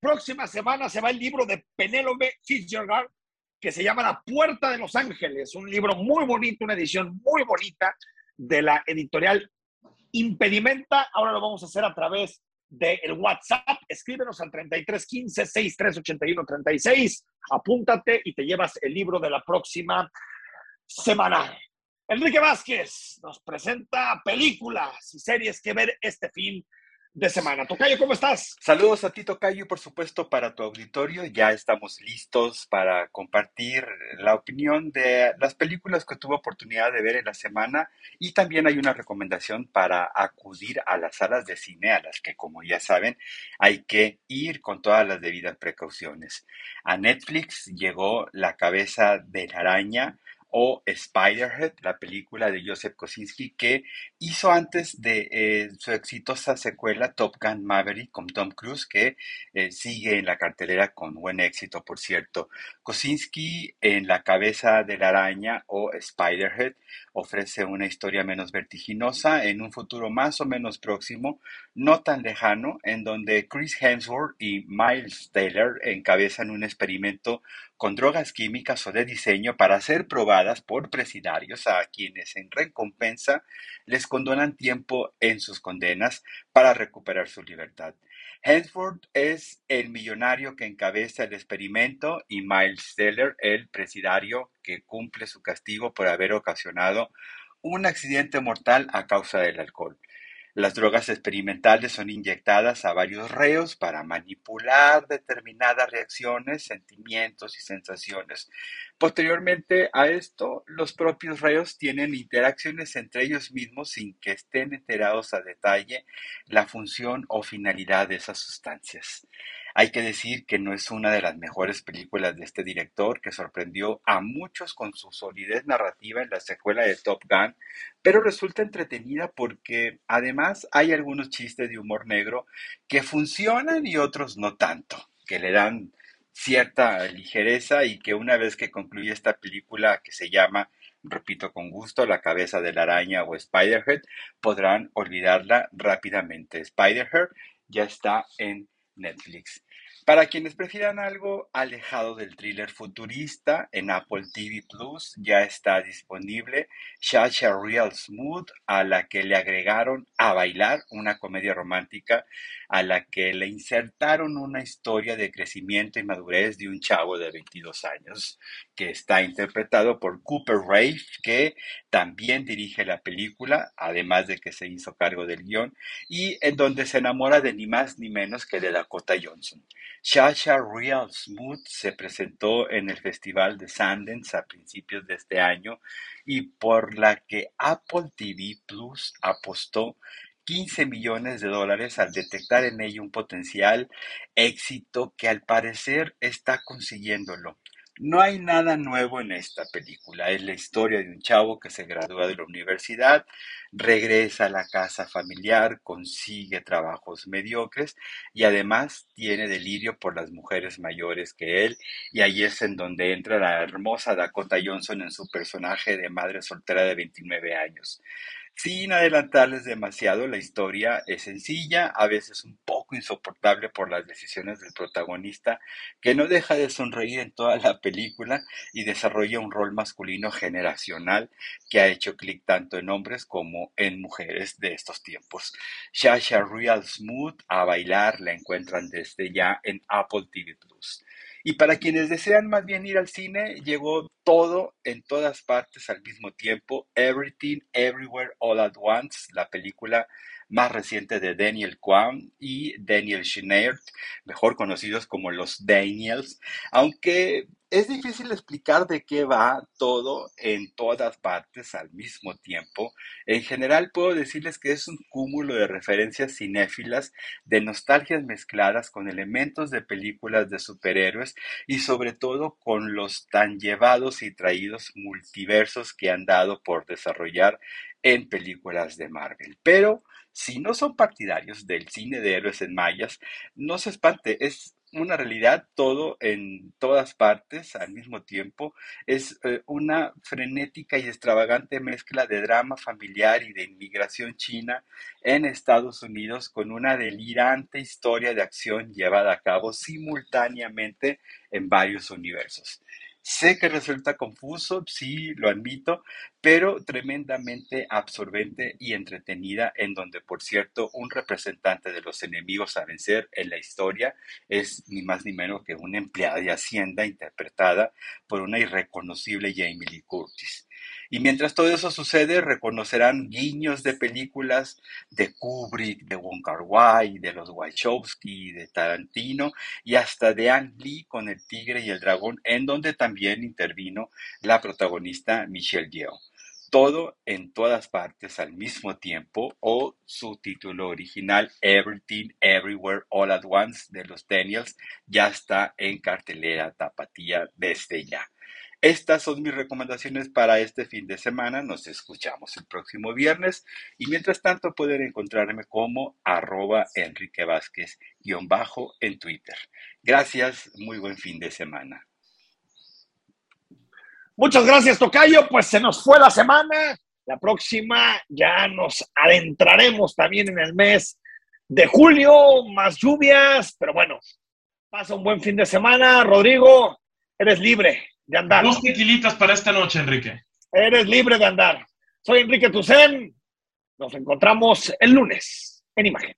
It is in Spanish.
próxima semana se va el libro de Penélope Fitzgerald que se llama La Puerta de Los Ángeles, un libro muy bonito, una edición muy bonita de la editorial Impedimenta. Ahora lo vamos a hacer a través del WhatsApp. Escríbenos al 3315 6381 36. Apúntate y te llevas el libro de la próxima semana. Enrique Vázquez nos presenta películas y series que ver este fin de semana. Tocayo, ¿cómo estás? Saludos a ti, Tocayo, por supuesto, para tu auditorio. Ya estamos listos para compartir la opinión de las películas que tuve oportunidad de ver en la semana y también hay una recomendación para acudir a las salas de cine, a las que, como ya saben, hay que ir con todas las debidas precauciones. A Netflix llegó La cabeza de la araña o Spiderhead, la película de Joseph Kosinski que hizo antes de eh, su exitosa secuela Top Gun Maverick con Tom Cruise, que eh, sigue en la cartelera con buen éxito, por cierto. Kosinski en La cabeza de la araña o Spiderhead ofrece una historia menos vertiginosa en un futuro más o menos próximo, no tan lejano, en donde Chris Hemsworth y Miles Taylor encabezan un experimento con drogas químicas o de diseño para ser probadas por presidarios a quienes en recompensa les condonan tiempo en sus condenas para recuperar su libertad. Hensford es el millonario que encabeza el experimento y Miles Teller el presidario que cumple su castigo por haber ocasionado un accidente mortal a causa del alcohol. Las drogas experimentales son inyectadas a varios reos para manipular determinadas reacciones, sentimientos y sensaciones. Posteriormente a esto, los propios reos tienen interacciones entre ellos mismos sin que estén enterados a detalle la función o finalidad de esas sustancias. Hay que decir que no es una de las mejores películas de este director, que sorprendió a muchos con su solidez narrativa en la secuela de Top Gun, pero resulta entretenida porque además hay algunos chistes de humor negro que funcionan y otros no tanto, que le dan cierta ligereza y que una vez que concluye esta película que se llama repito con gusto, La cabeza de la araña o Spiderhead, podrán olvidarla rápidamente. Spiderhead ya está en Netflix. Para quienes prefieran algo alejado del thriller futurista, en Apple TV Plus ya está disponible Shasha Real Smooth, a la que le agregaron A Bailar, una comedia romántica, a la que le insertaron una historia de crecimiento y madurez de un chavo de 22 años, que está interpretado por Cooper Rafe, que también dirige la película, además de que se hizo cargo del guion, y en donde se enamora de ni más ni menos que de Dakota Johnson. Shasha Real Smooth se presentó en el Festival de Sundance a principios de este año y por la que Apple TV Plus apostó 15 millones de dólares al detectar en ella un potencial éxito que al parecer está consiguiéndolo. No hay nada nuevo en esta película. Es la historia de un chavo que se gradúa de la universidad, regresa a la casa familiar, consigue trabajos mediocres y además tiene delirio por las mujeres mayores que él. Y ahí es en donde entra la hermosa Dakota Johnson en su personaje de madre soltera de 29 años. Sin adelantarles demasiado, la historia es sencilla, a veces un poco insoportable por las decisiones del protagonista, que no deja de sonreír en toda la película y desarrolla un rol masculino generacional que ha hecho clic tanto en hombres como en mujeres de estos tiempos. Shasha Real Smooth a bailar la encuentran desde ya en Apple TV Plus. Y para quienes desean más bien ir al cine, llegó todo en todas partes al mismo tiempo, Everything, Everywhere, All at Once, la película más reciente de Daniel Kwan y Daniel Schneert, mejor conocidos como los Daniels, aunque es difícil explicar de qué va todo en todas partes al mismo tiempo. En general puedo decirles que es un cúmulo de referencias cinéfilas, de nostalgias mezcladas con elementos de películas de superhéroes y sobre todo con los tan llevados y traídos multiversos que han dado por desarrollar en películas de Marvel. Pero si no son partidarios del cine de héroes en mayas, no se espante, es una realidad, todo en todas partes al mismo tiempo. Es eh, una frenética y extravagante mezcla de drama familiar y de inmigración china en Estados Unidos con una delirante historia de acción llevada a cabo simultáneamente en varios universos. Sé que resulta confuso, sí, lo admito, pero tremendamente absorbente y entretenida, en donde, por cierto, un representante de los enemigos a vencer en la historia es ni más ni menos que una empleada de Hacienda interpretada por una irreconocible Jamie Lee Curtis. Y mientras todo eso sucede, reconocerán guiños de películas de Kubrick, de Wong de los Wachowski, de Tarantino y hasta de Ang Lee con El Tigre y el Dragón, en donde también intervino la protagonista Michelle Yeoh. Todo en todas partes al mismo tiempo o su título original Everything Everywhere All at Once de los Daniels ya está en cartelera tapatía desde ya. Estas son mis recomendaciones para este fin de semana. Nos escuchamos el próximo viernes y mientras tanto pueden encontrarme como arroba Enrique Vázquez bajo en Twitter. Gracias, muy buen fin de semana. Muchas gracias, Tocayo. Pues se nos fue la semana. La próxima ya nos adentraremos también en el mes de julio, más lluvias, pero bueno, pasa un buen fin de semana. Rodrigo, eres libre de andar. Dos tequilitas para esta noche, Enrique. Eres libre de andar. Soy Enrique Tucen. Nos encontramos el lunes en imagen.